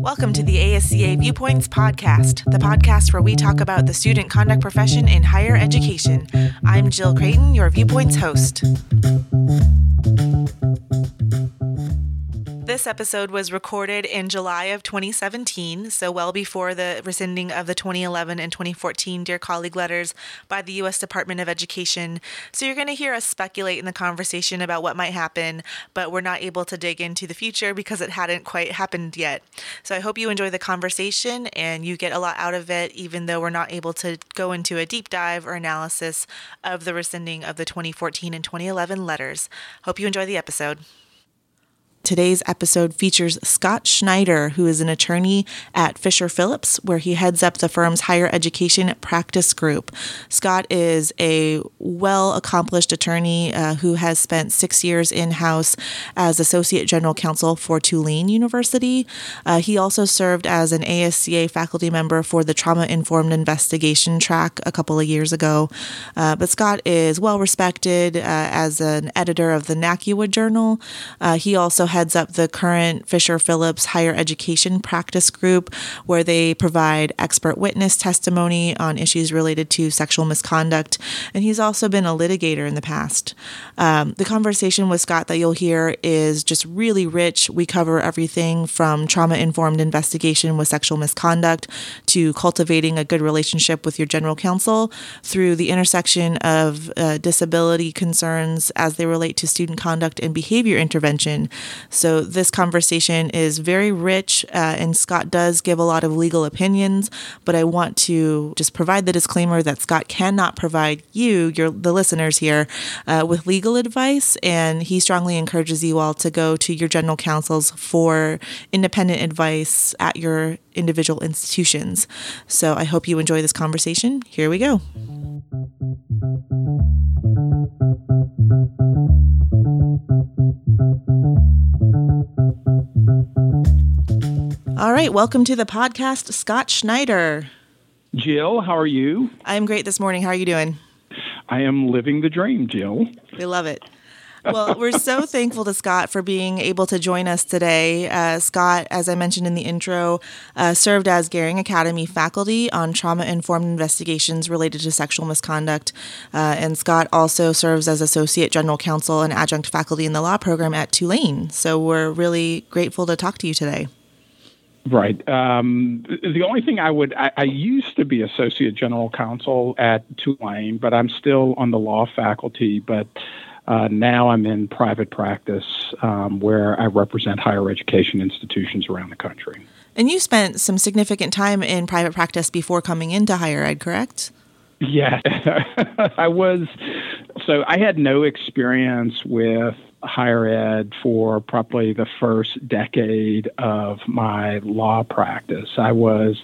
Welcome to the ASCA Viewpoints Podcast, the podcast where we talk about the student conduct profession in higher education. I'm Jill Creighton, your Viewpoints host. Episode was recorded in July of 2017, so well before the rescinding of the 2011 and 2014 Dear Colleague letters by the U.S. Department of Education. So you're going to hear us speculate in the conversation about what might happen, but we're not able to dig into the future because it hadn't quite happened yet. So I hope you enjoy the conversation and you get a lot out of it, even though we're not able to go into a deep dive or analysis of the rescinding of the 2014 and 2011 letters. Hope you enjoy the episode. Today's episode features Scott Schneider, who is an attorney at Fisher Phillips, where he heads up the firm's higher education practice group. Scott is a well accomplished attorney uh, who has spent six years in house as Associate General Counsel for Tulane University. Uh, he also served as an ASCA faculty member for the Trauma Informed Investigation track a couple of years ago. Uh, but Scott is well respected uh, as an editor of the NACUA Journal. Uh, he also heads up the current Fisher Phillips Higher Education Practice Group, where they provide expert witness testimony on issues related to sexual misconduct. And he's also been a litigator in the past. Um, the conversation with Scott that you'll hear is just really rich. We cover everything from trauma informed investigation with sexual misconduct to cultivating a good relationship with your general counsel through the intersection of uh, disability concerns as they relate to student conduct and behavior intervention. So this conversation is very rich, uh, and Scott does give a lot of legal opinions. But I want to just provide the disclaimer that Scott cannot provide you, your the listeners here, uh, with legal advice, and he strongly encourages you all to go to your general counsels for independent advice at your individual institutions. So I hope you enjoy this conversation. Here we go. All right, welcome to the podcast, Scott Schneider. Jill, how are you? I'm great this morning. How are you doing? I am living the dream, Jill. We love it. Well, we're so thankful to Scott for being able to join us today. Uh, Scott, as I mentioned in the intro, uh, served as Gehring Academy faculty on trauma informed investigations related to sexual misconduct. Uh, and Scott also serves as Associate General Counsel and Adjunct faculty in the law program at Tulane. So we're really grateful to talk to you today. Right. Um, the only thing I would, I, I, used to be associate general counsel at Tulane, but I'm still on the law faculty. But uh, now I'm in private practice um, where I represent higher education institutions around the country. And you spent some significant time in private practice before coming into higher ed, correct? Yeah, I was. So I had no experience with higher ed for probably the first decade of my law practice. I was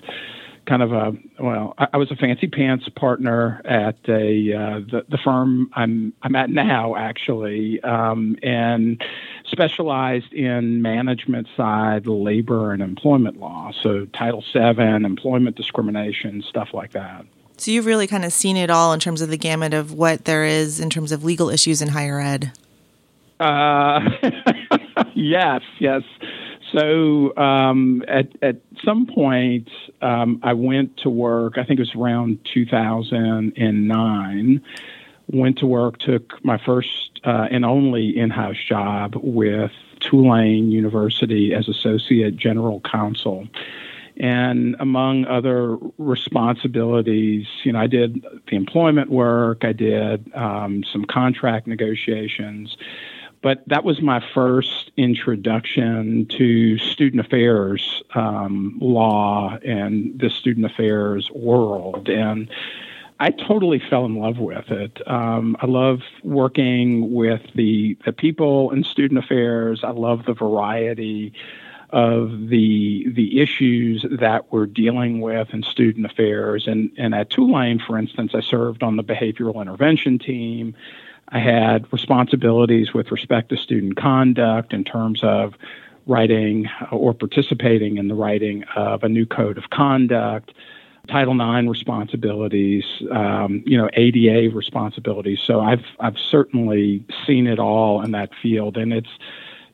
kind of a well, I, was a fancy pants partner at a uh, the, the firm I'm I'm at now actually, um, and specialized in management side labor and employment law, so Title VII, employment discrimination, stuff like that. So you've really kind of seen it all in terms of the gamut of what there is in terms of legal issues in higher ed. Uh, yes, yes. So um, at at some point, um, I went to work. I think it was around 2009. Went to work, took my first uh, and only in-house job with Tulane University as associate general counsel. And among other responsibilities, you know, I did the employment work. I did um, some contract negotiations but that was my first introduction to student affairs um, law and the student affairs world. And I totally fell in love with it. Um, I love working with the, the people in student affairs. I love the variety of the the issues that we're dealing with in student affairs. And, and at Tulane, for instance, I served on the behavioral intervention team. I had responsibilities with respect to student conduct in terms of writing or participating in the writing of a new code of conduct, Title IX responsibilities, um, you know, ADA responsibilities. So I've I've certainly seen it all in that field, and it's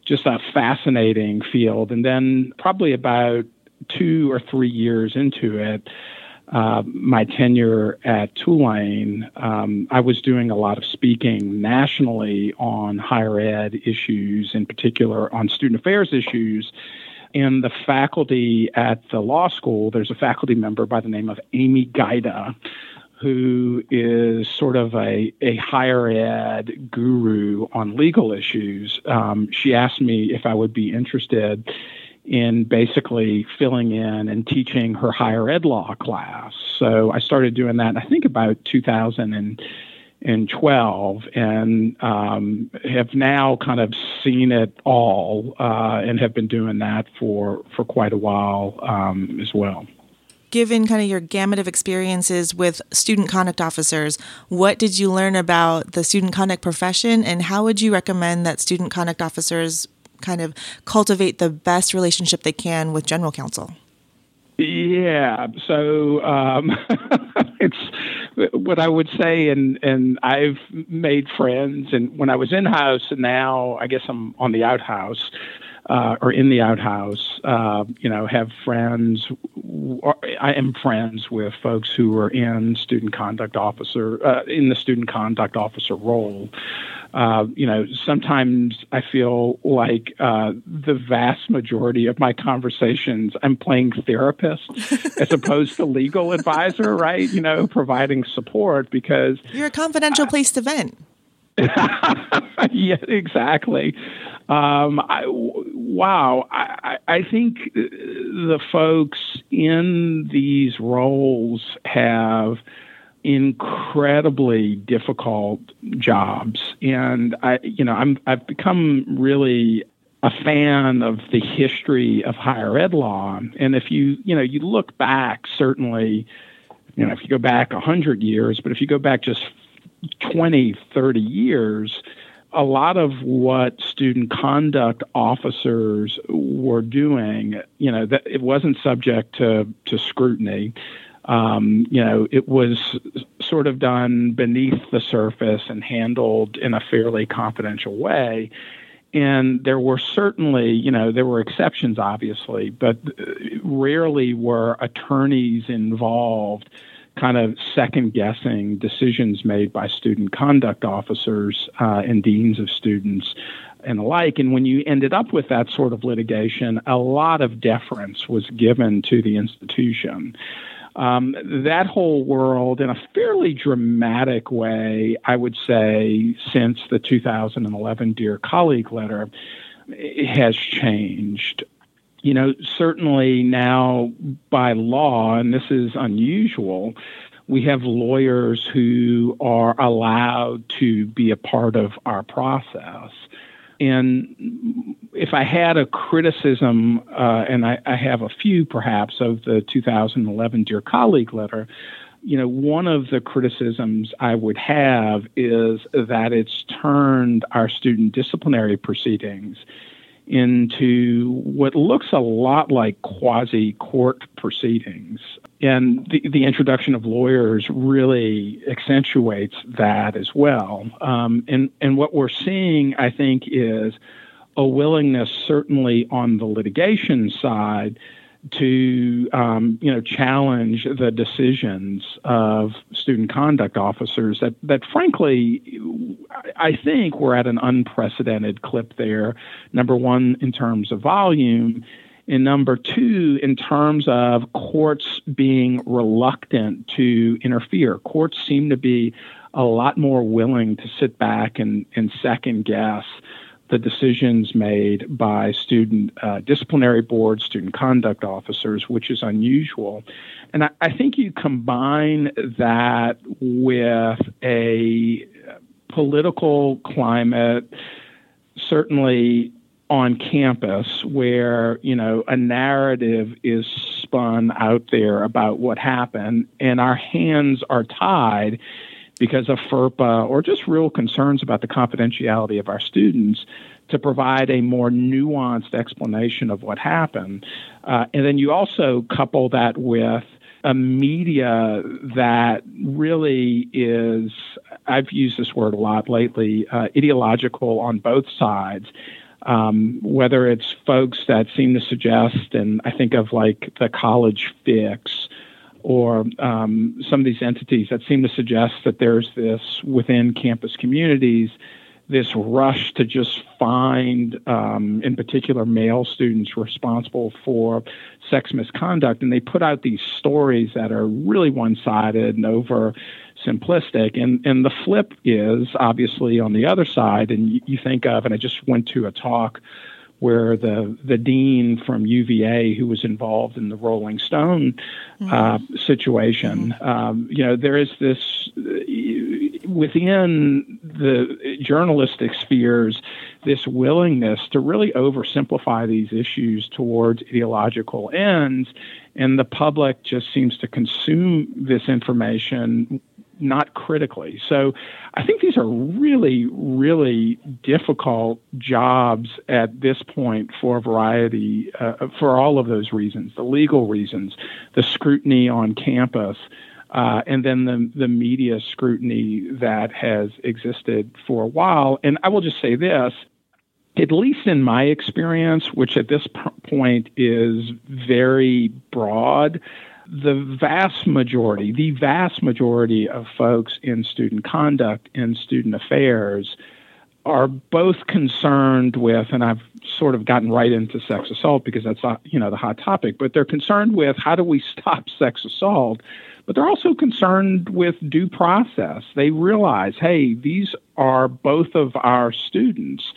just a fascinating field. And then, probably about two or three years into it, uh, my tenure at Tulane, um, I was doing a lot of speaking nationally on higher ed issues, in particular on student affairs issues. And the faculty at the law school, there's a faculty member by the name of Amy Gajda, who is sort of a, a higher ed guru on legal issues. Um, she asked me if I would be interested in basically filling in and teaching her higher ed law class. So I started doing that, I think about 2012, and um, have now kind of seen it all uh, and have been doing that for, for quite a while um, as well. Given kind of your gamut of experiences with student conduct officers, what did you learn about the student conduct profession, and how would you recommend that student conduct officers kind of cultivate the best relationship they can with general counsel? Yeah, so um, it's what I would say, and and I've made friends, and when I was in house, and now I guess I'm on the outhouse. Uh, or in the outhouse, uh, you know, have friends. I am friends with folks who are in student conduct officer uh, in the student conduct officer role, uh, you know, sometimes I feel like uh, the vast majority of my conversations, I'm playing therapist as opposed to legal advisor, right? You know, providing support because you're a confidential uh, place to vent. yeah, exactly. Um, I, wow, I, I think the folks in these roles have incredibly difficult jobs. And i you know i'm i've become really a fan of the history of higher ed law. And if you you know you look back certainly you know if you go back 100 years but if you go back just 20 30 years a lot of what student conduct officers were doing you know that it wasn't subject to to scrutiny um, you know, it was sort of done beneath the surface and handled in a fairly confidential way. And there were certainly, you know, there were exceptions, obviously, but rarely were attorneys involved kind of second guessing decisions made by student conduct officers uh, and deans of students and the like. And when you ended up with that sort of litigation, a lot of deference was given to the institution um, that whole world, in a fairly dramatic way, I would say, since the 2011 Dear Colleague letter, has changed. You know, certainly now by law, and this is unusual, we have lawyers who are allowed to be a part of our process. And if I had a criticism, uh, and I, I, have a few perhaps of the 2011 Dear Colleague letter, you know, one of the criticisms I would have is that it's turned our student disciplinary proceedings into what looks a lot like quasi court proceedings. And the, the introduction of lawyers really accentuates that as well. Um, and, and what we're seeing, I think, is a willingness, certainly on the litigation side, to um, you know challenge the decisions of student conduct officers that that frankly I think we're at an unprecedented clip there. Number one, in terms of volume, and number two, in terms of courts being reluctant to interfere. Courts seem to be a lot more willing to sit back and, and second guess the decisions made by student uh, disciplinary boards, student conduct officers, which is unusual. And I, I think you combine that with a political climate, certainly on campus, where you know a narrative is spun out there about what happened, and our hands are tied because of FERPA or just real concerns about the confidentiality of our students to provide a more nuanced explanation of what happened. Uh, and then you also couple that with a media that really is, I've used this word a lot lately, uh, ideological on both sides. Um, whether it's folks that seem to suggest, and I think of like the college fix or um, some of these entities that seem to suggest that there's this within campus communities this rush to just find, um, in particular, male students responsible for sex misconduct. And they put out these stories that are really one sided and over simplistic. And, and the flip is obviously on the other side. And you, you think of, and I just went to a talk where the the dean from UVA, who was involved in the Rolling Stone mm-hmm. uh, situation, um, you know, there is this within the journalistic spheres this willingness to really oversimplify these issues towards ideological ends, and the public just seems to consume this information not critically. So I think these are really, really difficult jobs at this point for a variety, uh, for all of those reasons the legal reasons, the scrutiny on campus. Uh, and then the, the media scrutiny that has existed for a while. And I will just say this at least in my experience, which at this point is very broad, the vast majority, the vast majority of folks in student conduct and student affairs are both concerned with, and I've sort of gotten right into sex assault because that's uh, you know the hot topic, but they're concerned with how do we stop sex assault, but they're also concerned with due process. They realize, hey, these are both of our students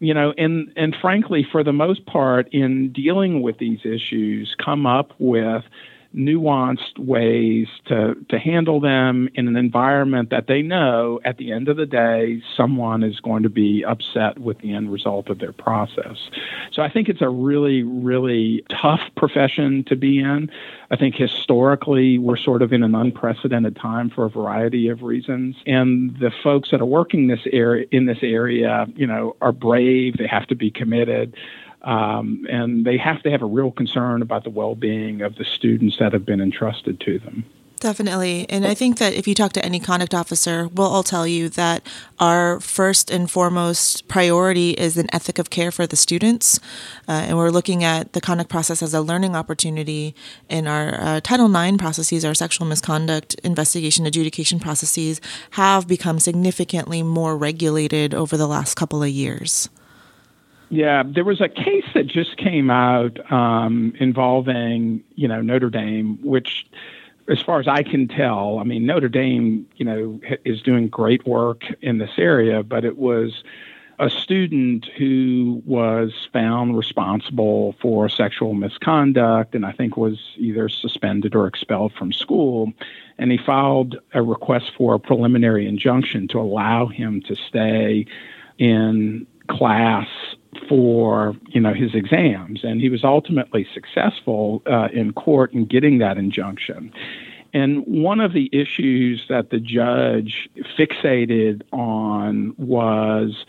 you know and and frankly for the most part in dealing with these issues come up with nuanced ways to, to handle them in an environment that they know at the end of the day someone is going to be upset with the end result of their process. So I think it's a really, really tough profession to be in. I think historically we're sort of in an unprecedented time for a variety of reasons. And the folks that are working this area in this area, you know, are brave, they have to be committed. Um, and they have to have a real concern about the well being of the students that have been entrusted to them. Definitely. And I think that if you talk to any conduct officer, we'll all tell you that our first and foremost priority is an ethic of care for the students. Uh, and we're looking at the conduct process as a learning opportunity. In our uh, Title IX processes, our sexual misconduct investigation adjudication processes have become significantly more regulated over the last couple of years. Yeah, there was a case that just came out um, involving, you know, Notre Dame, which, as far as I can tell, I mean, Notre Dame, you know, is doing great work in this area, but it was a student who was found responsible for sexual misconduct and I think was either suspended or expelled from school. And he filed a request for a preliminary injunction to allow him to stay in class for you know his exams, and he was ultimately successful uh, in court in getting that injunction. And one of the issues that the judge fixated on was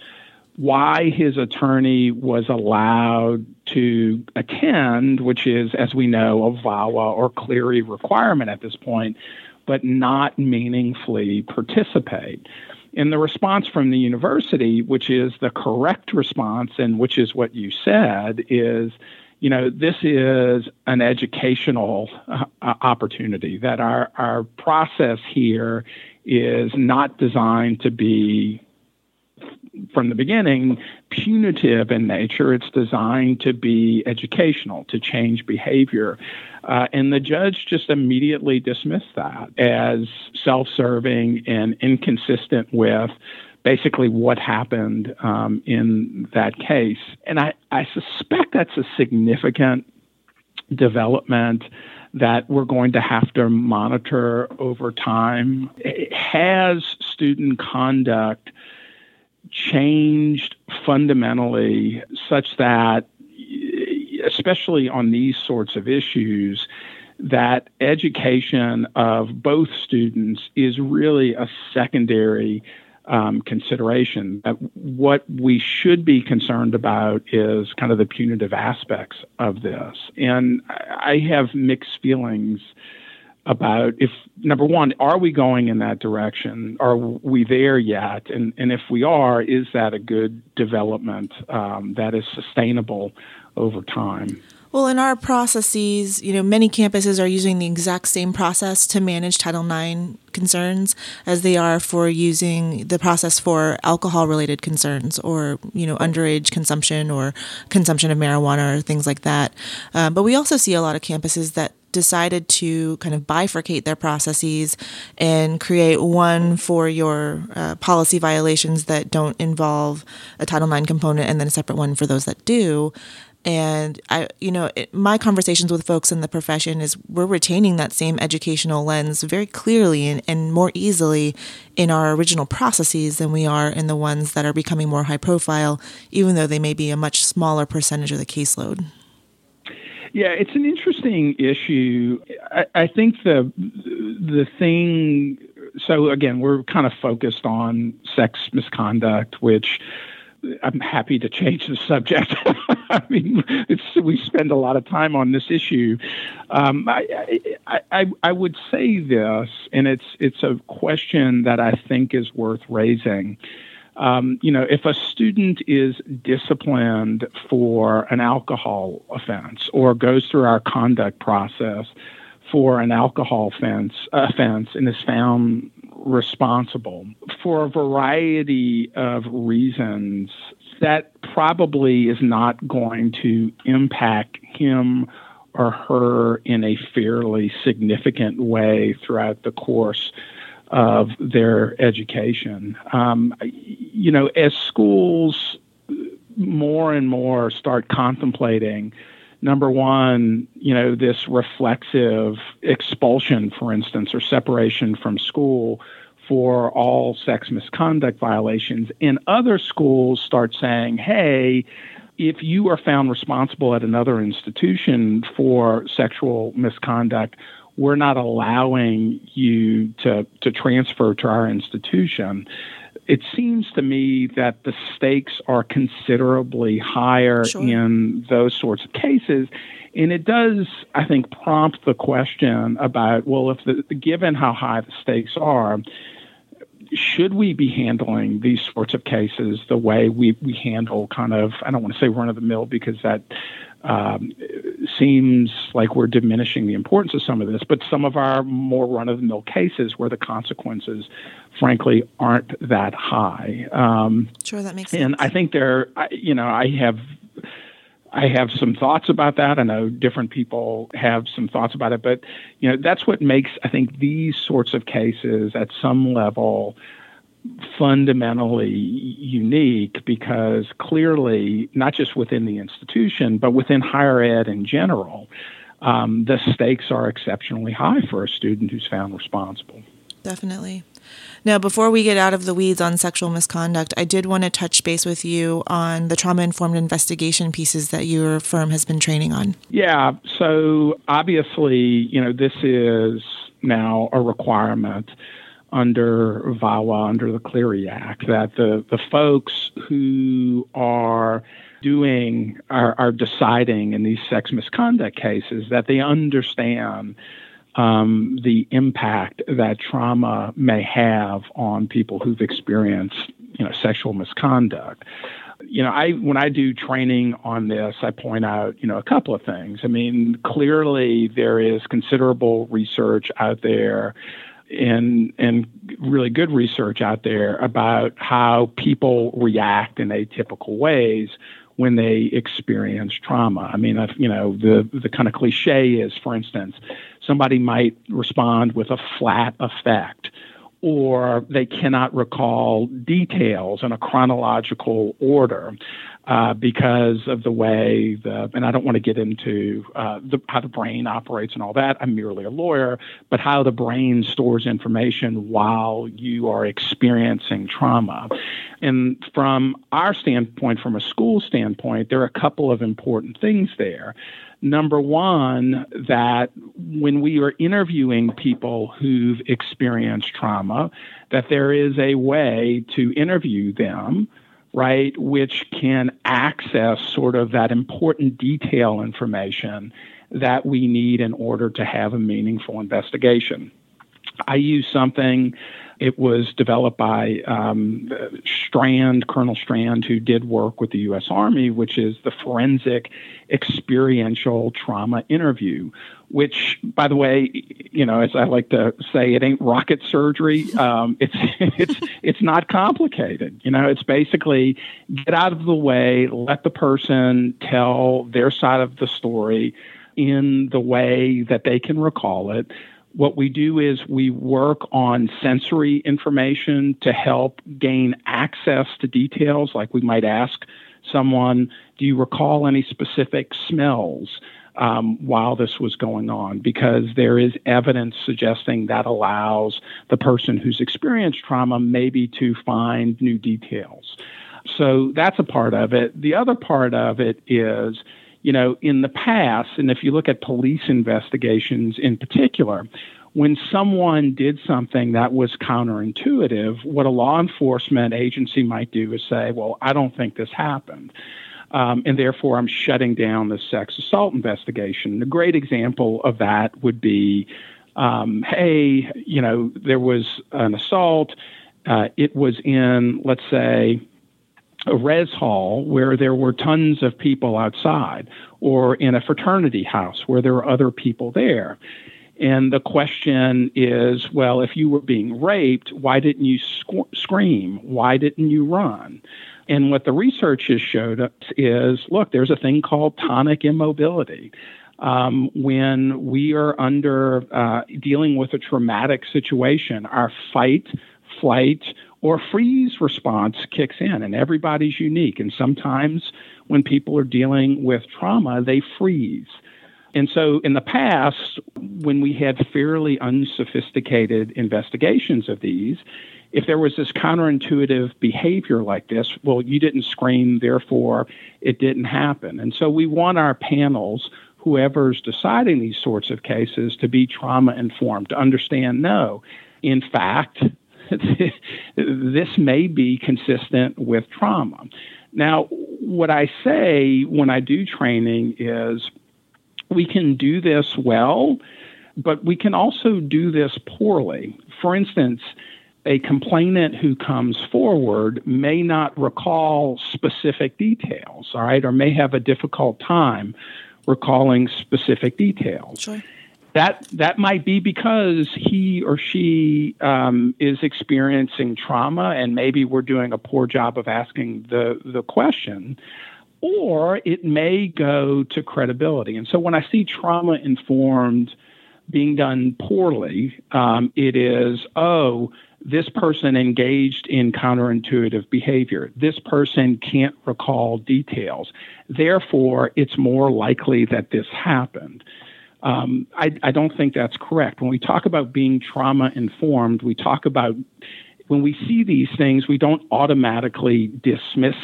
why his attorney was allowed to attend, which is, as we know, a VAWA or Clery requirement at this point, but not meaningfully participate. And the response from the university, which is the correct response and which is what you said, is you know, this is an educational uh, opportunity, that our, our process here is not designed to be from the beginning punitive in nature. It's designed to be educational, to change behavior. Uh, and the judge just immediately dismissed that as self serving and inconsistent with basically what happened um, in that case. And I, I suspect that's a significant development that we're going to have to monitor over time. Has student conduct changed fundamentally such that, especially on these sorts of issues, that education of both students is really a secondary um, consideration. That what we should be concerned about is kind of the punitive aspects of this. And I have mixed feelings about if number one, are we going in that direction? Are we there yet? And and if we are, is that a good development um, that is sustainable over time? Well, in our processes, you know, many campuses are using the exact same process to manage Title IX concerns as they are for using the process for alcohol related concerns or, you know, underage consumption or consumption of marijuana or things like that. Um, but we also see a lot of campuses that decided to kind of bifurcate their processes and create one for your uh, policy violations that don't involve a Title IX component and then a separate one for those that do and i you know it, my conversations with folks in the profession is we're retaining that same educational lens very clearly and, and more easily in our original processes than we are in the ones that are becoming more high profile even though they may be a much smaller percentage of the caseload yeah, it's an interesting issue. I, I think the the thing. So again, we're kind of focused on sex misconduct, which I'm happy to change the subject. I mean, we spend a lot of time on this issue. Um, I, I, I, I, would say this, and it's it's a question that I think is worth raising. Um, you know, if a student is disciplined for an alcohol offense or goes through our conduct process for an alcohol offense, offense and is found responsible for a variety of reasons that probably is not going to impact him or her in a fairly significant way throughout the course of their education. Um, you know, as schools more and more start contemplating number one, you know, this reflexive expulsion, for instance, or separation from school for all sex misconduct violations. And other schools start saying, hey, if you are found responsible at another institution for sexual misconduct, we're not allowing you to, to transfer to our institution it seems to me that the stakes are considerably higher sure. in those sorts of cases. And it does, I think, prompt the question about well, if the, given how high the stakes are, should we be handling these sorts of cases the way we, we handle kind of, I don't want to say run of the mill because that um, seems like we're diminishing the importance of some of this, but some of our more run of the mill cases where the consequences, frankly, aren't that high. Um, sure, that makes sense. And I think there, you know, I have. I have some thoughts about that. I know different people have some thoughts about it, but you know that's what makes I think these sorts of cases at some level fundamentally unique because clearly, not just within the institution, but within higher ed in general, um, the stakes are exceptionally high for a student who's found responsible. Definitely. Now, before we get out of the weeds on sexual misconduct, I did want to touch base with you on the trauma informed investigation pieces that your firm has been training on. Yeah. So, obviously, you know, this is now a requirement under VAWA, under the Clery Act, that the, the folks who are doing, are, are deciding in these sex misconduct cases, that they understand um, the impact that trauma may have on people who've experienced, you know, sexual misconduct. You know, I when I do training on this, I point out, you know, a couple of things. I mean, clearly there is considerable research out there and and really good research out there about how people react in atypical ways when they experience trauma. I mean, you know, the the kind of cliche is, for instance, somebody might respond with a flat affect, or they cannot recall details in a chronological order uh, because of the way the, and I don't want to get into uh, the, how the brain operates and all that. I'm merely a lawyer, but how the brain stores information while you are experiencing trauma. And from our standpoint, from a school standpoint, there are a couple of important things there. Number one, that when we are interviewing people who've experienced trauma, that there is a way to interview them right, which can access sort of that important detail information that we need in order to have a meaningful investigation. I use something it was developed by um, Strand, Colonel Strand, who did work with the U.S. Army, which is the forensic experiential trauma interview. Which, by the way, you know, as I like to say, it ain't rocket surgery. Um, it's it's it's not complicated. You know, it's basically get out of the way, let the person tell their side of the story in the way that they can recall it what we do is we work on sensory information to help gain access to details. Like we might ask someone, Do you recall any specific smells um, while this was going on? Because there is evidence suggesting that allows the person who's experienced trauma maybe to find new details. So that's a part of it. The other part of it is you know, in the past, and if you look at police investigations in particular, when someone did something that was counterintuitive, what a law enforcement agency might do is say, well, I don't think this happened. Um, and therefore, I'm shutting down the sex assault investigation. And A great example of that would be um, hey, you know, there was an assault. Uh, it was in, let's say, a res hall where there were tons of people outside, or in a fraternity house where there were other people there. And the question is well, if you were being raped, why didn't you sc- scream? Why didn't you run? And what the research has showed us is look, there's a thing called tonic immobility. Um, when we are under uh, dealing with a traumatic situation, our fight, flight, or freeze response kicks in, and everybody's unique. And sometimes when people are dealing with trauma, they freeze. And so in the past, when we had fairly unsophisticated investigations of these, if there was this counterintuitive behavior like this, well, you didn't scream, therefore it didn't happen. And so we want our panels, whoever's deciding these sorts of cases, to be trauma informed, to understand no, in fact, this may be consistent with trauma. Now, what I say when I do training is we can do this well, but we can also do this poorly. For instance, a complainant who comes forward may not recall specific details, all right, or may have a difficult time recalling specific details. Sure that that might be because he or she um, is experiencing trauma, and maybe we're doing a poor job of asking the the question, or it may go to credibility. And so when I see trauma informed being done poorly, um, it is oh. This person engaged in counterintuitive behavior. This person can't recall details. Therefore, it's more likely that this happened. Um, I, I don't think that's correct. When we talk about being trauma informed, we talk about when we see these things, we don't automatically dismiss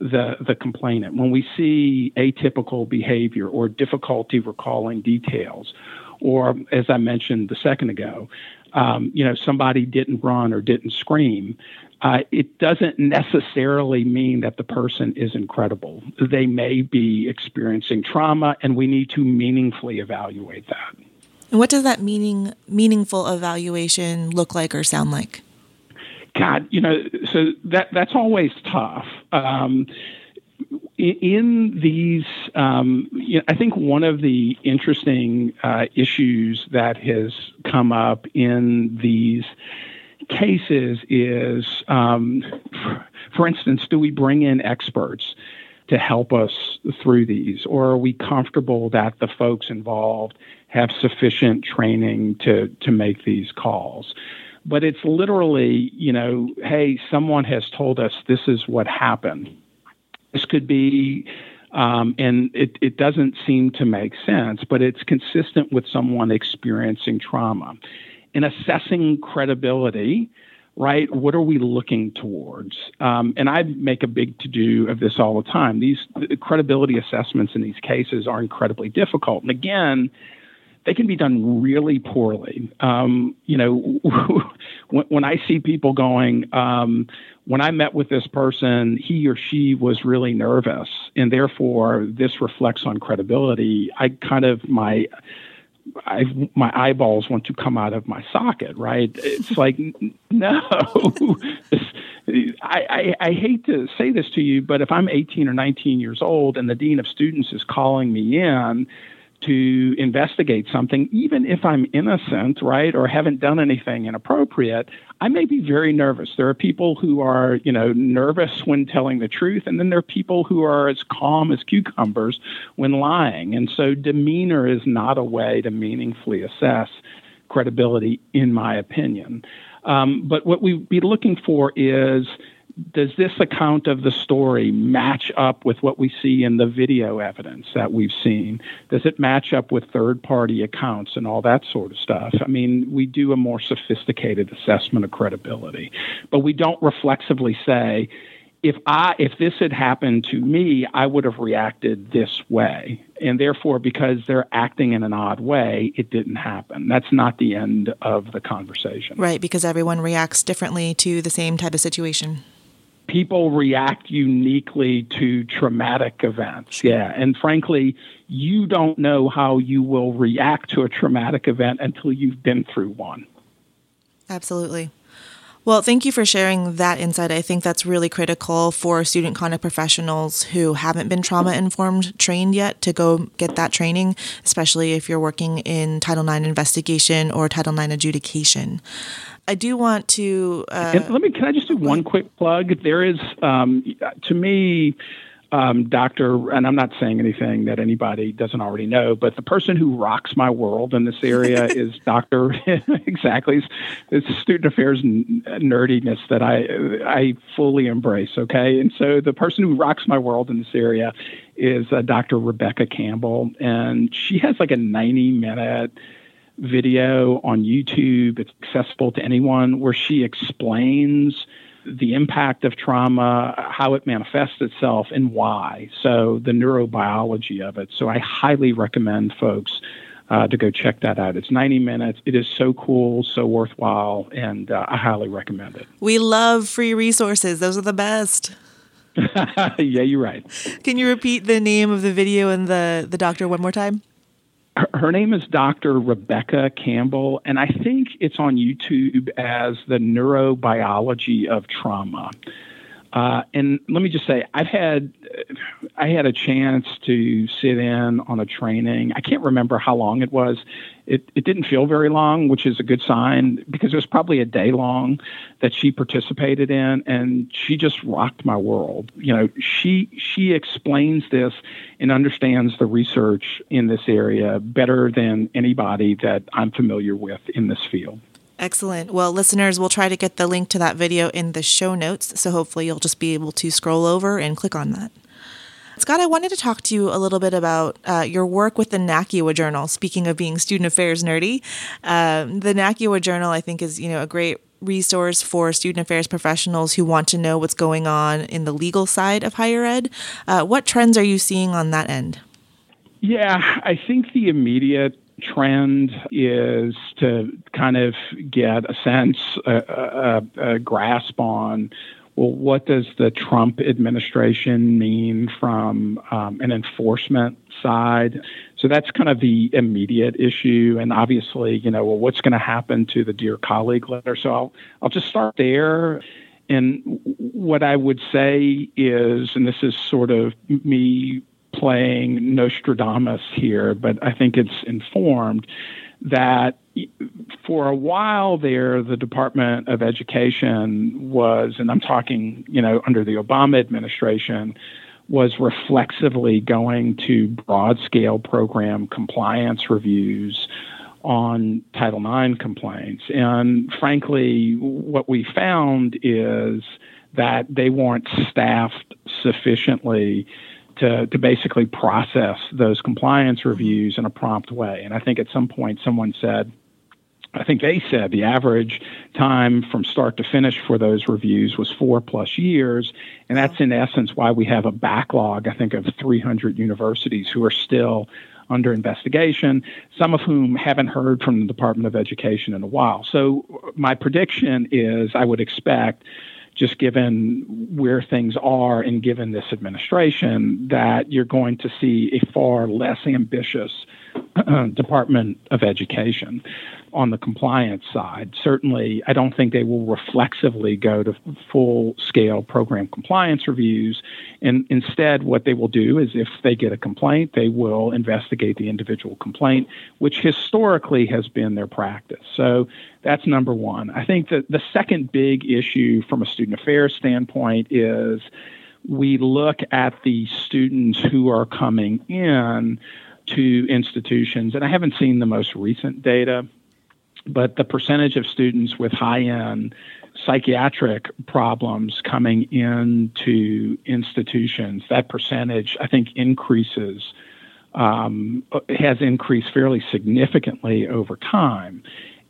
the, the complainant. When we see atypical behavior or difficulty recalling details, or as I mentioned the second ago, um, you know, somebody didn't run or didn't scream, uh, it doesn't necessarily mean that the person is incredible. They may be experiencing trauma, and we need to meaningfully evaluate that. And what does that meaning meaningful evaluation look like or sound like? God, you know, so that that's always tough. Um, in these, um, you know, I think one of the interesting uh, issues that has come up in these cases is, um, for, instance, do we bring in experts to help us through these, or are we comfortable that the folks involved have sufficient training to to make these calls? But it's literally, you know, hey, someone has told us this is what happened. This could be um, and it, it doesn't seem to make sense, but it's consistent with someone experiencing trauma in assessing credibility, right? What are we looking towards? Um, and I make a big to do of this all the time. These the credibility assessments in these cases are incredibly difficult. And again, they can be done really poorly. Um, you know, when, when, I see people going, um, when I met with this person, he or she was really nervous, and therefore this reflects on credibility. I kind of my I, my eyeballs want to come out of my socket, right? It's like, no. I, I, I, hate to say this to you, but if I'm 18 or 19 years old and the dean of students is calling me in to investigate something, even if I'm innocent, right, or haven't done anything inappropriate, I may be very nervous. There are people who are, you know, nervous when telling the truth, and then there are people who are as calm as cucumbers when lying. And so demeanor is not a way to meaningfully assess credibility, in my opinion. Um, but what we'd be looking for is does this account of the story match up with what we see in the video evidence that we've seen? Does it match up with third party accounts and all that sort of stuff? I mean, we do a more sophisticated assessment of credibility, but we don't reflexively say, if I if this had happened to me, I would have reacted this way. And therefore, because they're acting in an odd way, it didn't happen. That's not the end of the conversation. Right, because everyone reacts differently to the same type of situation people react uniquely to traumatic events. Yeah. And frankly, you don't know how you will react to a traumatic event until you've been through one. Absolutely. Well, thank you for sharing that insight. I think that's really critical for student conduct professionals who haven't been trauma informed trained yet to go get that training, especially if you're working in Title IX investigation or Title IX adjudication. I do want to. Uh, let me. Can I just do one quick plug? There is, um, to me, um, Doctor, and I'm not saying anything that anybody doesn't already know, but the person who rocks my world in this area is Doctor. exactly, it's, it's student affairs n- nerdiness that I I fully embrace. Okay, and so the person who rocks my world in this area is uh, Dr. Rebecca Campbell, and she has like a 90 minute video on YouTube. It's accessible to anyone where she explains the impact of trauma, how it manifests itself, and why. So, the neurobiology of it. So, I highly recommend folks uh, to go check that out. It's 90 minutes. It is so cool, so worthwhile, and uh, I highly recommend it. We love free resources, those are the best. yeah, you're right. Can you repeat the name of the video and the, the doctor one more time? Her name is Dr. Rebecca Campbell, and I think it's on YouTube as the neurobiology of trauma. Uh, and let me just say, I've had I had a chance to sit in on a training. I can't remember how long it was. It it didn't feel very long, which is a good sign because it was probably a day long that she participated in, and she just rocked my world. You know, she she explains this and understands the research in this area better than anybody that I'm familiar with in this field. Excellent. Well, listeners, we'll try to get the link to that video in the show notes. So hopefully you'll just be able to scroll over and click on that. Scott, I wanted to talk to you a little bit about uh, your work with the NACUA Journal. Speaking of being student affairs nerdy, um, the NACUA Journal, I think, is you know a great resource for student affairs professionals who want to know what's going on in the legal side of higher ed. Uh, what trends are you seeing on that end? Yeah, I think the immediate trend is to kind of get a sense, a, a, a grasp on well, what does the Trump administration mean from um, an enforcement side? So that's kind of the immediate issue. And obviously, you know, well, what's going to happen to the Dear Colleague letter? So I'll, I'll just start there. And what I would say is, and this is sort of me playing Nostradamus here, but I think it's informed that for a while there, the Department of Education was, and I'm talking, you know, under the Obama administration, was reflexively going to broad scale program compliance reviews on Title IX complaints. And frankly, what we found is that they weren't staffed sufficiently to, to basically process those compliance reviews in a prompt way. And I think at some point someone said, I think they said the average time from start to finish for those reviews was four plus years. And that's in essence why we have a backlog, I think, of 300 universities who are still under investigation, some of whom haven't heard from the Department of Education in a while. So, my prediction is I would expect just given where things are and given this administration, that you're going to see a far less ambitious Department of Education on the compliance side. Certainly, I don't think they will reflexively go to full scale program compliance reviews. And instead, what they will do is if they get a complaint, they will investigate the individual complaint, which historically has been their practice. So that's number one. I think that the second big issue from a student affairs standpoint is we look at the students who are coming in to institutions, and I haven't seen the most recent data but the percentage of students with high end psychiatric problems coming into institutions, that percentage, I think, increases, um, has increased fairly significantly over time.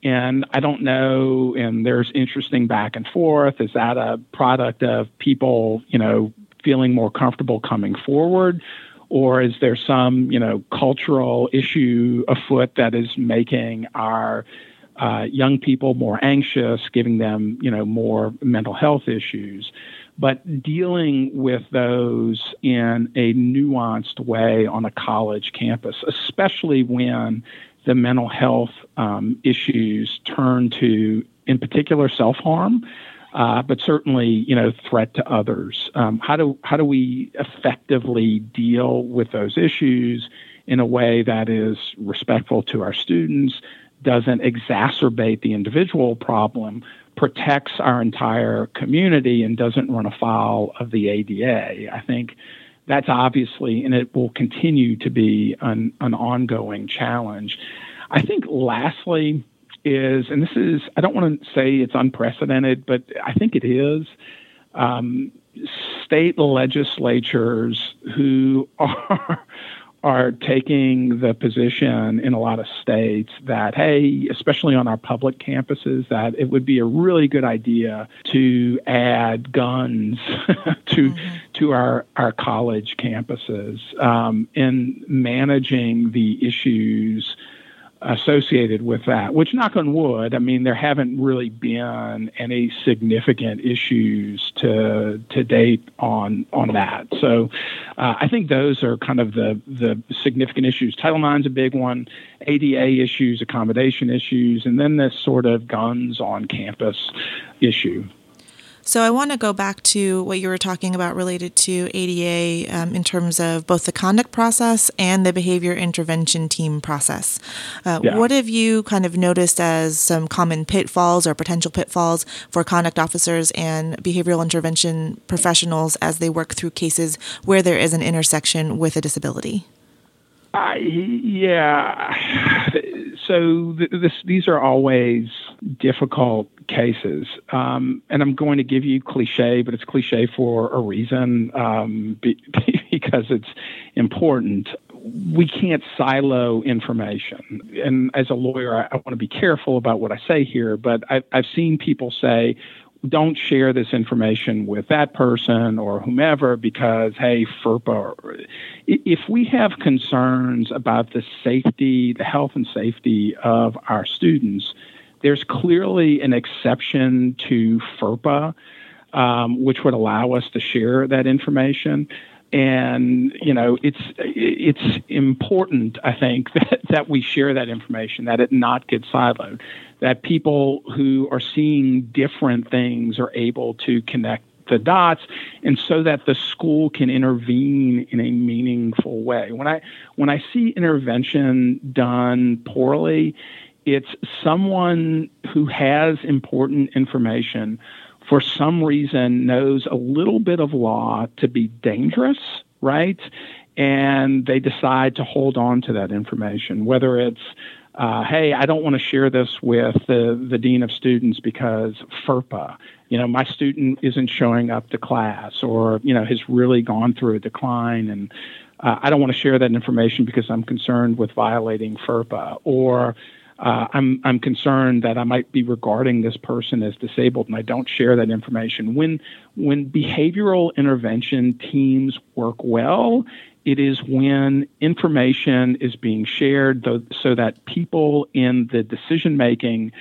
And I don't know, and there's interesting back and forth. Is that a product of people, you know, feeling more comfortable coming forward? Or is there some, you know, cultural issue afoot that is making our uh, young people more anxious, giving them you know more mental health issues. But dealing with those in a nuanced way on a college campus, especially when the mental health um, issues turn to, in particular, self harm, uh, but certainly, you know, threat to others. Um, how do how do we effectively deal with those issues in a way that is respectful to our students, doesn't exacerbate the individual problem, protects our entire community, and doesn't run afoul of the ADA. I think that's obviously, and it will continue to be an, an ongoing challenge. I think, lastly, is, and this is, I don't want to say it's unprecedented, but I think it is. Um, state legislatures who are are taking the position in a lot of states that, hey, especially on our public campuses, that it would be a really good idea to add guns to mm-hmm. to our, our college campuses um, in managing the issues associated with that, which knock on wood, I mean, there haven't really been any significant issues to to date on on that. So uh, I think those are kind of the the significant issues. Title IX is a big one, ADA issues, accommodation issues, and then this sort of guns on campus issue. So I want to go back to what you were talking about related to ADA um, in terms of both the conduct process and the behavior intervention team process. Uh, yeah. What have you kind of noticed as some common pitfalls or potential pitfalls for conduct officers and behavioral intervention professionals as they work through cases where there is an intersection with a disability? Uh, yeah. So th- this, these are always difficult cases. Um, and I'm going to give you cliche, but it's cliche for a reason um, be, because it's important. We can't silo information. And as a lawyer, I, I want to be careful about what I say here, but I, I've seen people say, don't share this information with that person or whomever because, hey, FERPA. If we have concerns about the safety, the health and safety of our students, there's clearly an exception to FERPA, um, which would allow us to share that information. And you know, it's it's important, I think, that, that we share that information, that it not get siloed, that people who are seeing different things are able to connect the dots and so that the school can intervene in a meaningful way. When i when i see intervention done poorly it's someone who has important information for some reason knows a little bit of law to be dangerous, right? And they decide to hold on to that information, whether it's uh, hey, I don't want to share this with the, the dean of students because FERPA, you know, my student isn't showing up to class or, you know, has really gone through a decline and uh, I don't want to share that information because I'm concerned with violating FERPA or, uh, I'm I'm concerned that I might be regarding this person as disabled, and I don't share that information. When when behavioral intervention teams work well, it is when information is being shared so that people in the decision making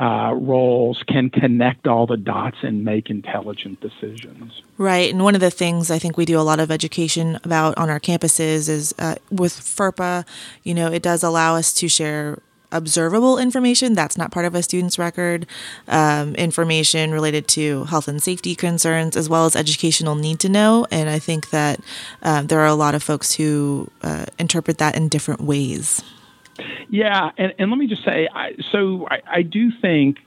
uh, roles can connect all the dots and make intelligent decisions. Right. And one of the things I think we do a lot of education about on our campuses is uh, with FERPA, you know, it does allow us to share observable information that's not part of a student's record, um, information related to health and safety concerns, as well as educational need to know. And I think that um, there are a lot of folks who uh, interpret that in different ways. Yeah, and, and let me just say, I, so I, I do think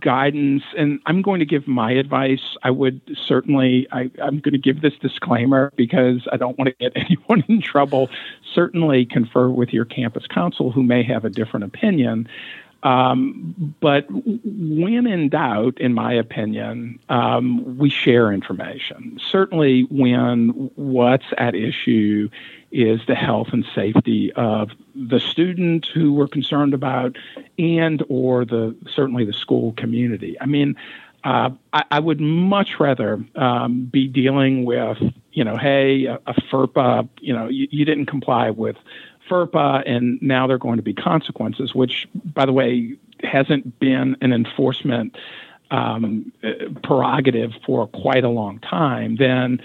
guidance, and I'm going to give my advice. I would certainly, I, I'm going to give this disclaimer because I don't want to get anyone in trouble. Certainly confer with your campus counsel who may have a different opinion. Um, but when in doubt, in my opinion, um, we share information. Certainly, when what's at issue is the health and safety of the student who we're concerned about, and or the certainly the school community. I mean, uh, I, I, would much rather um, be dealing with, you know, hey, a, a FERPA, you know, you, you didn't comply with FERPA, and now there are going to be consequences, which, by the way, hasn't been an enforcement um, prerogative for quite a long time, then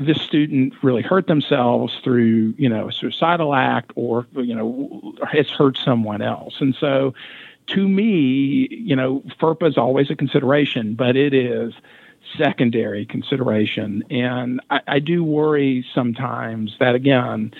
this student really hurt themselves through, you know, a suicidal act or, you know, has hurt someone else. And so to me, you know, FERPA is always a consideration, but it is secondary consideration. And I, I do worry sometimes that, again,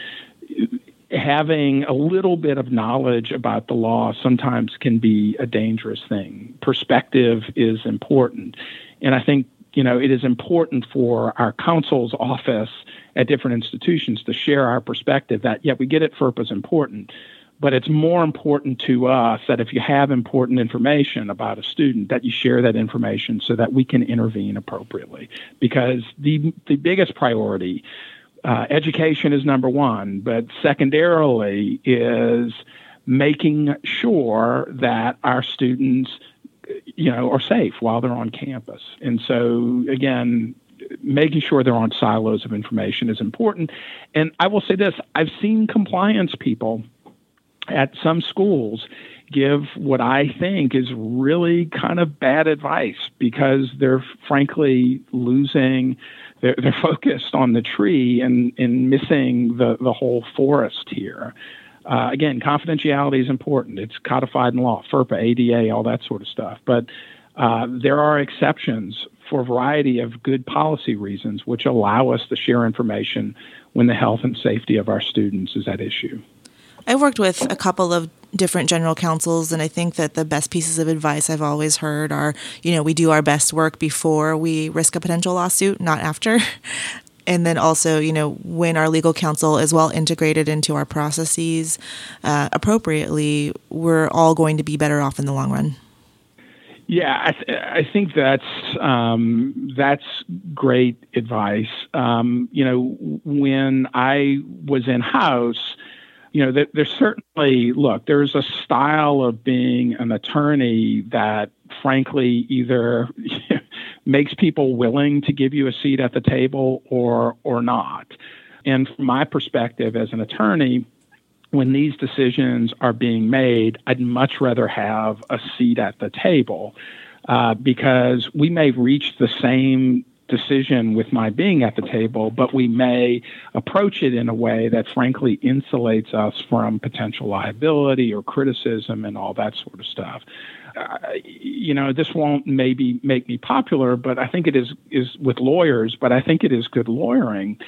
having a little bit of knowledge about the law sometimes can be a dangerous thing. Perspective is important. And I think, you know, it is important for our counsel's office at different institutions to share our perspective that, yeah, we get it, FERPA is important. But it's more important to us that if you have important information about a student, that you share that information so that we can intervene appropriately. Because the the biggest priority uh, education is number one, but secondarily is making sure that our students, you know, are safe while they're on campus. And so, again, making sure they're on silos of information is important. And I will say this: I've seen compliance people at some schools give what I think is really kind of bad advice because they're frankly losing they're, they're focused on the tree and, and missing the, the whole forest here. Uh, again, confidentiality is important. It's codified in law, FERPA, ADA, all that sort of stuff. But uh, there are exceptions for a variety of good policy reasons which allow us to share information when the health and safety of our students is at issue. I've worked with a couple of different general counsels, and I think that the best pieces of advice I've always heard are, you know, we do our best work before we risk a potential lawsuit, not after. and then also, you know, when our legal counsel is well integrated into our processes uh, appropriately, we're all going to be better off in the long run. Yeah, I, th- I think that's um, that's great advice. Um, you know, when I was in house, you know, there, there's certainly, look, there's a style of being an attorney that, frankly, either makes people willing to give you a seat at the table or or not. And from my perspective as an attorney, when these decisions are being made, I'd much rather have a seat at the table uh, because we may reach the same decision with my being at the table, but we may approach it in a way that frankly insulates us from potential liability or criticism and all that sort of stuff. Uh, you know, this won't maybe make me popular, but I think it is is with lawyers. But I think it is good lawyering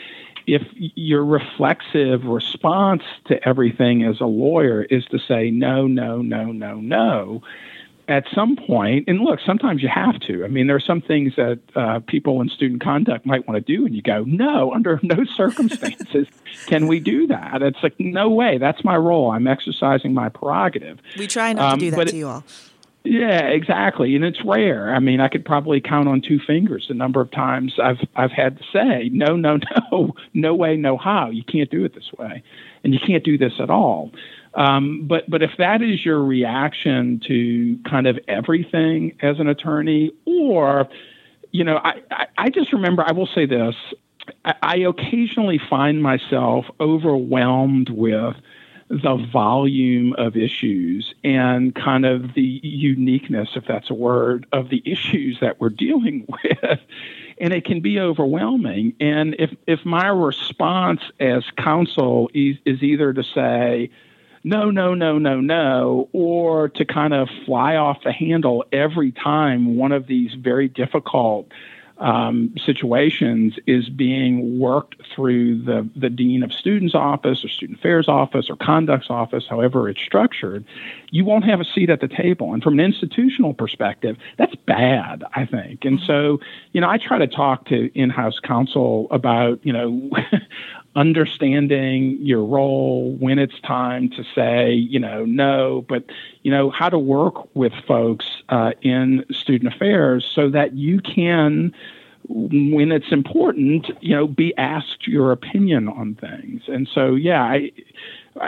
if your reflexive response to everything as a lawyer is to say no, no, no, no, no at some point, and look, sometimes you have to. I mean, there are some things that uh, people in student conduct might want to do, and you go, no, under no circumstances can we do that. It's like, no way. That's my role. I'm exercising my prerogative. We try not um, to do that to you all. Yeah, exactly, and it's rare. I mean, I could probably count on two fingers the number of times I've I've had to say no, no, no, no way, no how. You can't do it this way, and you can't do this at all. Um, but but if that is your reaction to kind of everything as an attorney, or you know, I, I, I just remember I will say this. I, I occasionally find myself overwhelmed with the volume of issues and kind of the uniqueness, if that's a word, of the issues that we're dealing with. And it can be overwhelming. And if, if my response as counsel is, is either to say, no, no, no, no, no, or to kind of fly off the handle every time one of these very difficult um, situations is being worked through the, the dean of students office or student affairs office or conduct's office, however it's structured, you won't have a seat at the table. And from an institutional perspective, that's bad, I think. And so, you know, I try to talk to in-house counsel about, you know, understanding your role when it's time to say, you know, no, but, you know, how to work with folks uh, in student affairs so that you can, when it's important, you know, be asked your opinion on things. And so, yeah, I,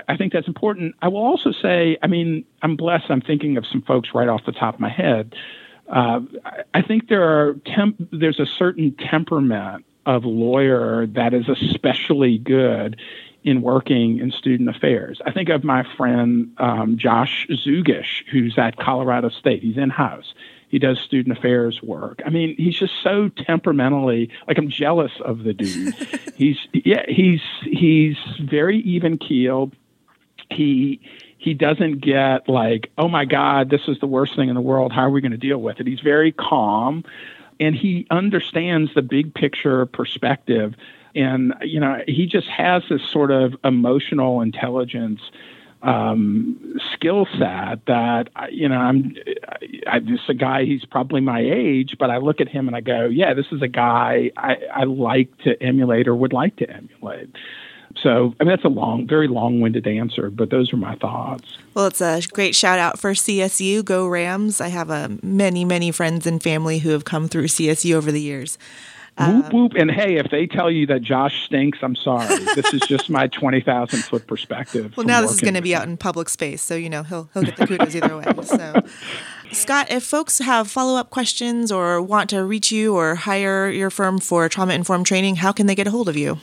I think that's important. I will also say, I mean, I'm blessed. I'm thinking of some folks right off the top of my head. Uh, I think there are temp- there's a certain temperament of lawyer that is especially good in working in student affairs. I think of my friend um, Josh Zugish, who's at Colorado State. He's in house. He does student affairs work. I mean, he's just so temperamentally like I'm jealous of the dude. he's yeah, he's he's very even keeled. He he doesn't get like, oh my God, this is the worst thing in the world. How are we going to deal with it? He's very calm and he understands the big picture perspective. And you know he just has this sort of emotional intelligence um, skill set that you know I'm I, just a guy he's probably my age but I look at him and I go yeah this is a guy I, I like to emulate or would like to emulate so, I mean, that's a long, very long winded answer, but those are my thoughts. Well, it's a great shout out for CSU. Go Rams. I have uh, many, many friends and family who have come through CSU over the years. Whoop uh, whoop! And hey, if they tell you that Josh stinks, I'm sorry. this is just my twenty thousand foot perspective. Well, now this is going to be out in public space, so you know he'll he'll get the kudos either way. So, Scott, if folks have follow up questions or want to reach you or hire your firm for trauma informed training, how can they get a hold of you?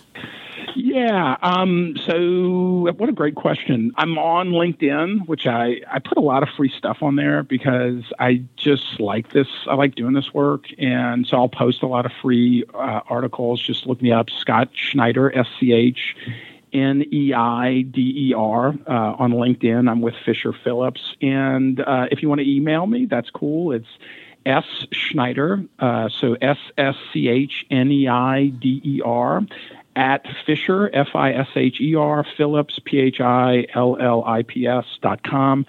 Yeah. Um, so, what a great question. I'm on LinkedIn, which I, I put a lot of free stuff on there because I just like this. I like doing this work. And so I'll post a lot of free uh, articles. Just look me up, Scott Schneider, S C H N E I D E R, uh, on LinkedIn. I'm with Fisher Phillips. And uh, if you want to email me, that's cool. It's S Schneider, uh, so S S C H N E I D E R at Fisher, F I S H E R, Phillips, P H I L L I P S dot com.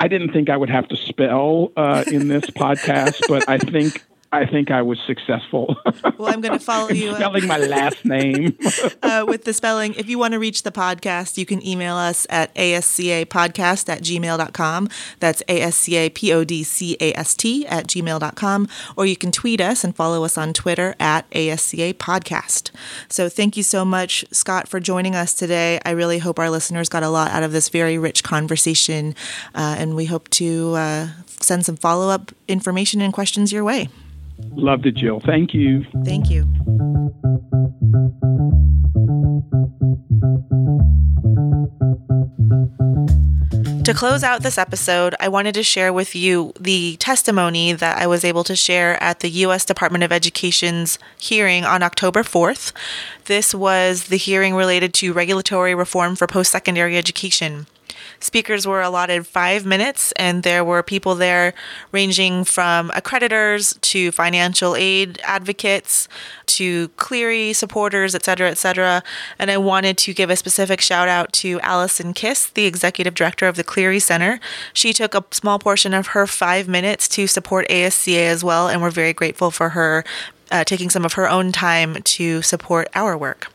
I didn't think I would have to spell uh, in this podcast, but I think I think I was successful. well, I'm going to follow you. Spelling my last name. uh, with the spelling. If you want to reach the podcast, you can email us at ascapodcast at gmail.com. That's A-S-C-A-P-O-D-C-A-S-T at gmail.com. Or you can tweet us and follow us on Twitter at ASCA Podcast. So thank you so much, Scott, for joining us today. I really hope our listeners got a lot out of this very rich conversation. Uh, and we hope to uh, send some follow up information and questions your way. Loved it, Jill. Thank you. Thank you. To close out this episode, I wanted to share with you the testimony that I was able to share at the U.S. Department of Education's hearing on October 4th. This was the hearing related to regulatory reform for post secondary education. Speakers were allotted five minutes, and there were people there ranging from accreditors to financial aid advocates to Clery supporters, et cetera, et cetera. And I wanted to give a specific shout out to Alison Kiss, the executive director of the Clery Center. She took a small portion of her five minutes to support ASCA as well, and we're very grateful for her uh, taking some of her own time to support our work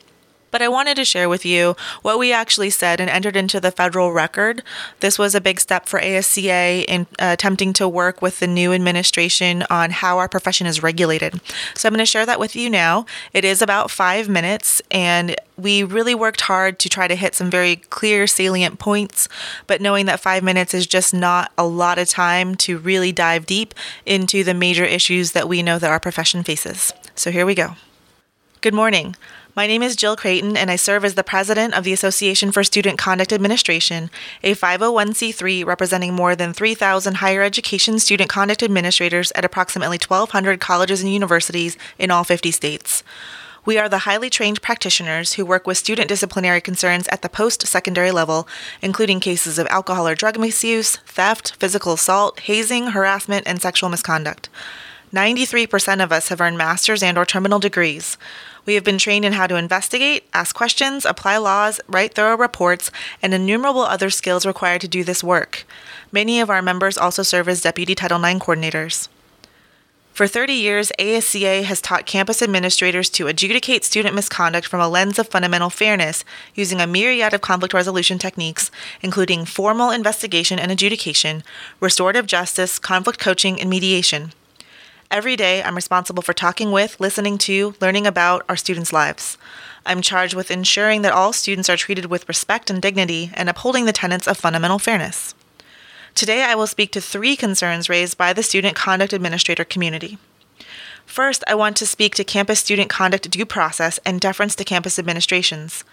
but I wanted to share with you what we actually said and entered into the federal record. This was a big step for ASCA in uh, attempting to work with the new administration on how our profession is regulated. So I'm going to share that with you now. It is about five minutes, and we really worked hard to try to hit some very clear, salient points, but knowing that five minutes is just not a lot of time to really dive deep into the major issues that we know that our profession faces. So here we go. Good morning. My name is Jill Creighton, and I serve as the president of the Association for Student Conduct Administration, a 501c3 representing more than 3,000 higher education student conduct administrators at approximately 1,200 colleges and universities in all 50 states. We are the highly trained practitioners who work with student disciplinary concerns at the post secondary level, including cases of alcohol or drug misuse, theft, physical assault, hazing, harassment, and sexual misconduct. 93% of us have earned master's and or terminal degrees. We have been trained in how to investigate, ask questions, apply laws, write thorough reports, and innumerable other skills required to do this work. Many of our members also serve as Deputy Title IX coordinators. For 30 years, ASCA has taught campus administrators to adjudicate student misconduct from a lens of fundamental fairness using a myriad of conflict resolution techniques, including formal investigation and adjudication, restorative justice, conflict coaching, and mediation. Every day, I'm responsible for talking with, listening to, learning about our students' lives. I'm charged with ensuring that all students are treated with respect and dignity and upholding the tenets of fundamental fairness. Today, I will speak to three concerns raised by the student conduct administrator community. First, I want to speak to campus student conduct due process and deference to campus administrations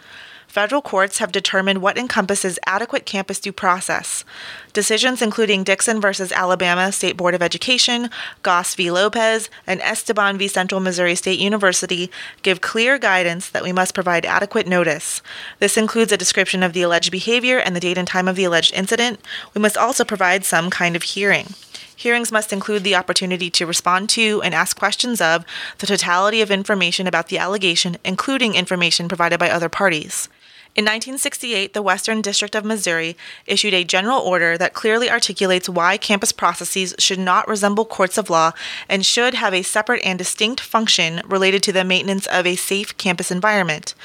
federal courts have determined what encompasses adequate campus due process. Decisions including Dixon v. Alabama State Board of Education, Goss v. Lopez, and Esteban v. Central Missouri State University give clear guidance that we must provide adequate notice. This includes a description of the alleged behavior and the date and time of the alleged incident. We must also provide some kind of hearing. Hearings must include the opportunity to respond to and ask questions of the totality of information about the allegation, including information provided by other parties. In 1968, the Western District of Missouri issued a general order that clearly articulates why campus processes should not resemble courts of law and should have a separate and distinct function related to the maintenance of a safe campus environment.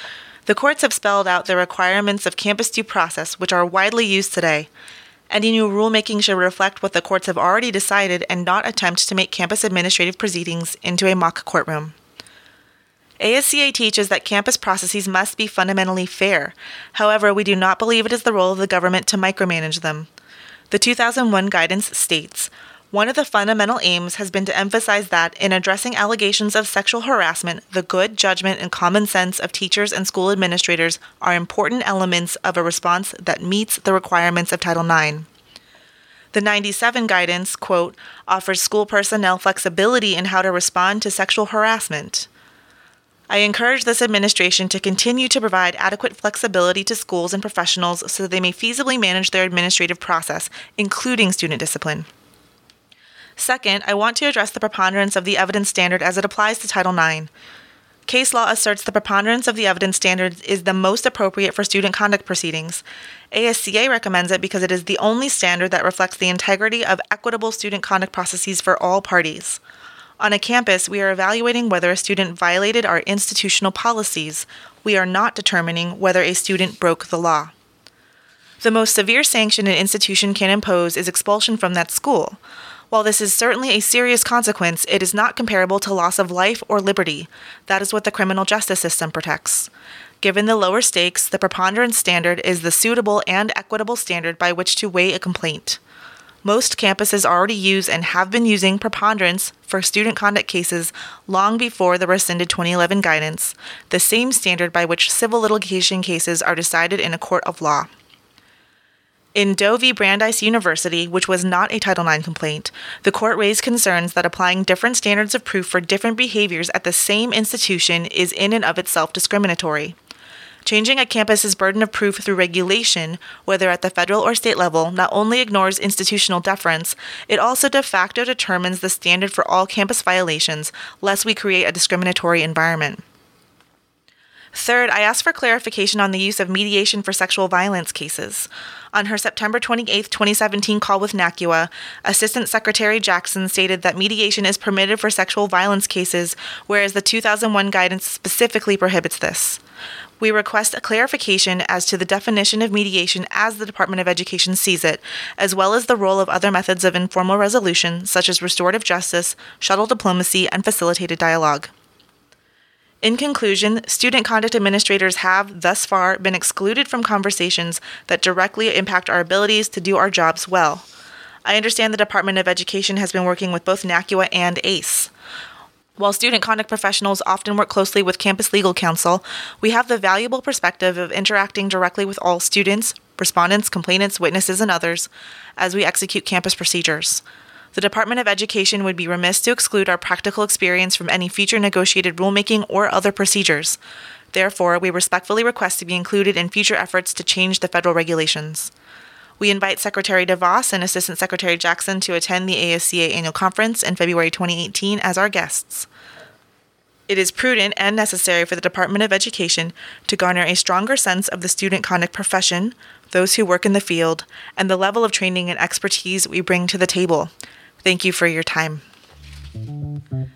The courts have spelled out the requirements of campus due process, which are widely used today. Any new rulemaking should reflect what the courts have already decided and not attempt to make campus administrative proceedings into a mock courtroom. ASCA teaches that campus processes must be fundamentally fair. However, we do not believe it is the role of the government to micromanage them. The 2001 guidance states one of the fundamental aims has been to emphasize that, in addressing allegations of sexual harassment, the good judgment and common sense of teachers and school administrators are important elements of a response that meets the requirements of Title IX. The 97 guidance, quote, offers school personnel flexibility in how to respond to sexual harassment. I encourage this administration to continue to provide adequate flexibility to schools and professionals so they may feasibly manage their administrative process, including student discipline. Second, I want to address the preponderance of the evidence standard as it applies to Title IX. Case law asserts the preponderance of the evidence standard is the most appropriate for student conduct proceedings. ASCA recommends it because it is the only standard that reflects the integrity of equitable student conduct processes for all parties. On a campus, we are evaluating whether a student violated our institutional policies. We are not determining whether a student broke the law. The most severe sanction an institution can impose is expulsion from that school. While this is certainly a serious consequence, it is not comparable to loss of life or liberty. That is what the criminal justice system protects. Given the lower stakes, the preponderance standard is the suitable and equitable standard by which to weigh a complaint. Most campuses already use and have been using preponderance for student conduct cases long before the rescinded 2011 guidance, the same standard by which civil litigation cases are decided in a court of law. In Doe v. Brandeis University, which was not a Title IX complaint, the court raised concerns that applying different standards of proof for different behaviors at the same institution is in and of itself discriminatory. Changing a campus's burden of proof through regulation, whether at the federal or state level, not only ignores institutional deference, it also de facto determines the standard for all campus violations, lest we create a discriminatory environment. Third, I asked for clarification on the use of mediation for sexual violence cases. On her September 28, 2017 call with NACUA, Assistant Secretary Jackson stated that mediation is permitted for sexual violence cases, whereas the 2001 guidance specifically prohibits this. We request a clarification as to the definition of mediation as the Department of Education sees it, as well as the role of other methods of informal resolution, such as restorative justice, shuttle diplomacy, and facilitated dialogue. In conclusion, student conduct administrators have, thus far, been excluded from conversations that directly impact our abilities to do our jobs well. I understand the Department of Education has been working with both NACUA and ACE. While student conduct professionals often work closely with campus legal counsel, we have the valuable perspective of interacting directly with all students, respondents, complainants, witnesses, and others as we execute campus procedures. The Department of Education would be remiss to exclude our practical experience from any future negotiated rulemaking or other procedures. Therefore, we respectfully request to be included in future efforts to change the federal regulations. We invite Secretary DeVos and Assistant Secretary Jackson to attend the ASCA annual conference in February 2018 as our guests. It is prudent and necessary for the Department of Education to garner a stronger sense of the student conduct profession, those who work in the field, and the level of training and expertise we bring to the table. Thank you for your time.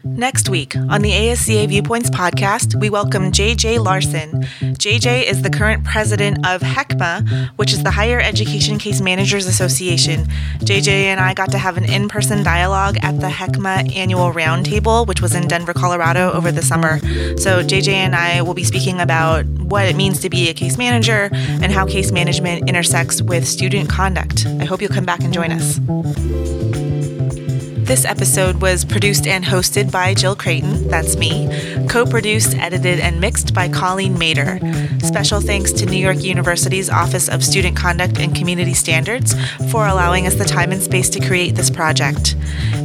Next week on the ASCA Viewpoints podcast, we welcome JJ Larson. JJ is the current president of HECMA, which is the Higher Education Case Managers Association. JJ and I got to have an in person dialogue at the HECMA annual roundtable, which was in Denver, Colorado over the summer. So, JJ and I will be speaking about what it means to be a case manager and how case management intersects with student conduct. I hope you'll come back and join us. This episode was produced and hosted by Jill Creighton, that's me, co produced, edited, and mixed by Colleen Mater. Special thanks to New York University's Office of Student Conduct and Community Standards for allowing us the time and space to create this project.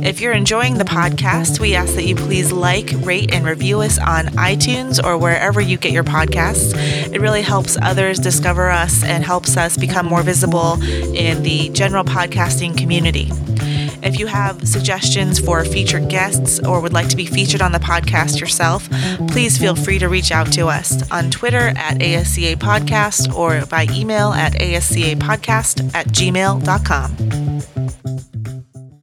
If you're enjoying the podcast, we ask that you please like, rate, and review us on iTunes or wherever you get your podcasts. It really helps others discover us and helps us become more visible in the general podcasting community. If you have suggestions for featured guests or would like to be featured on the podcast yourself, please feel free to reach out to us on Twitter at ASCA Podcast or by email at ascapodcast at gmail.com.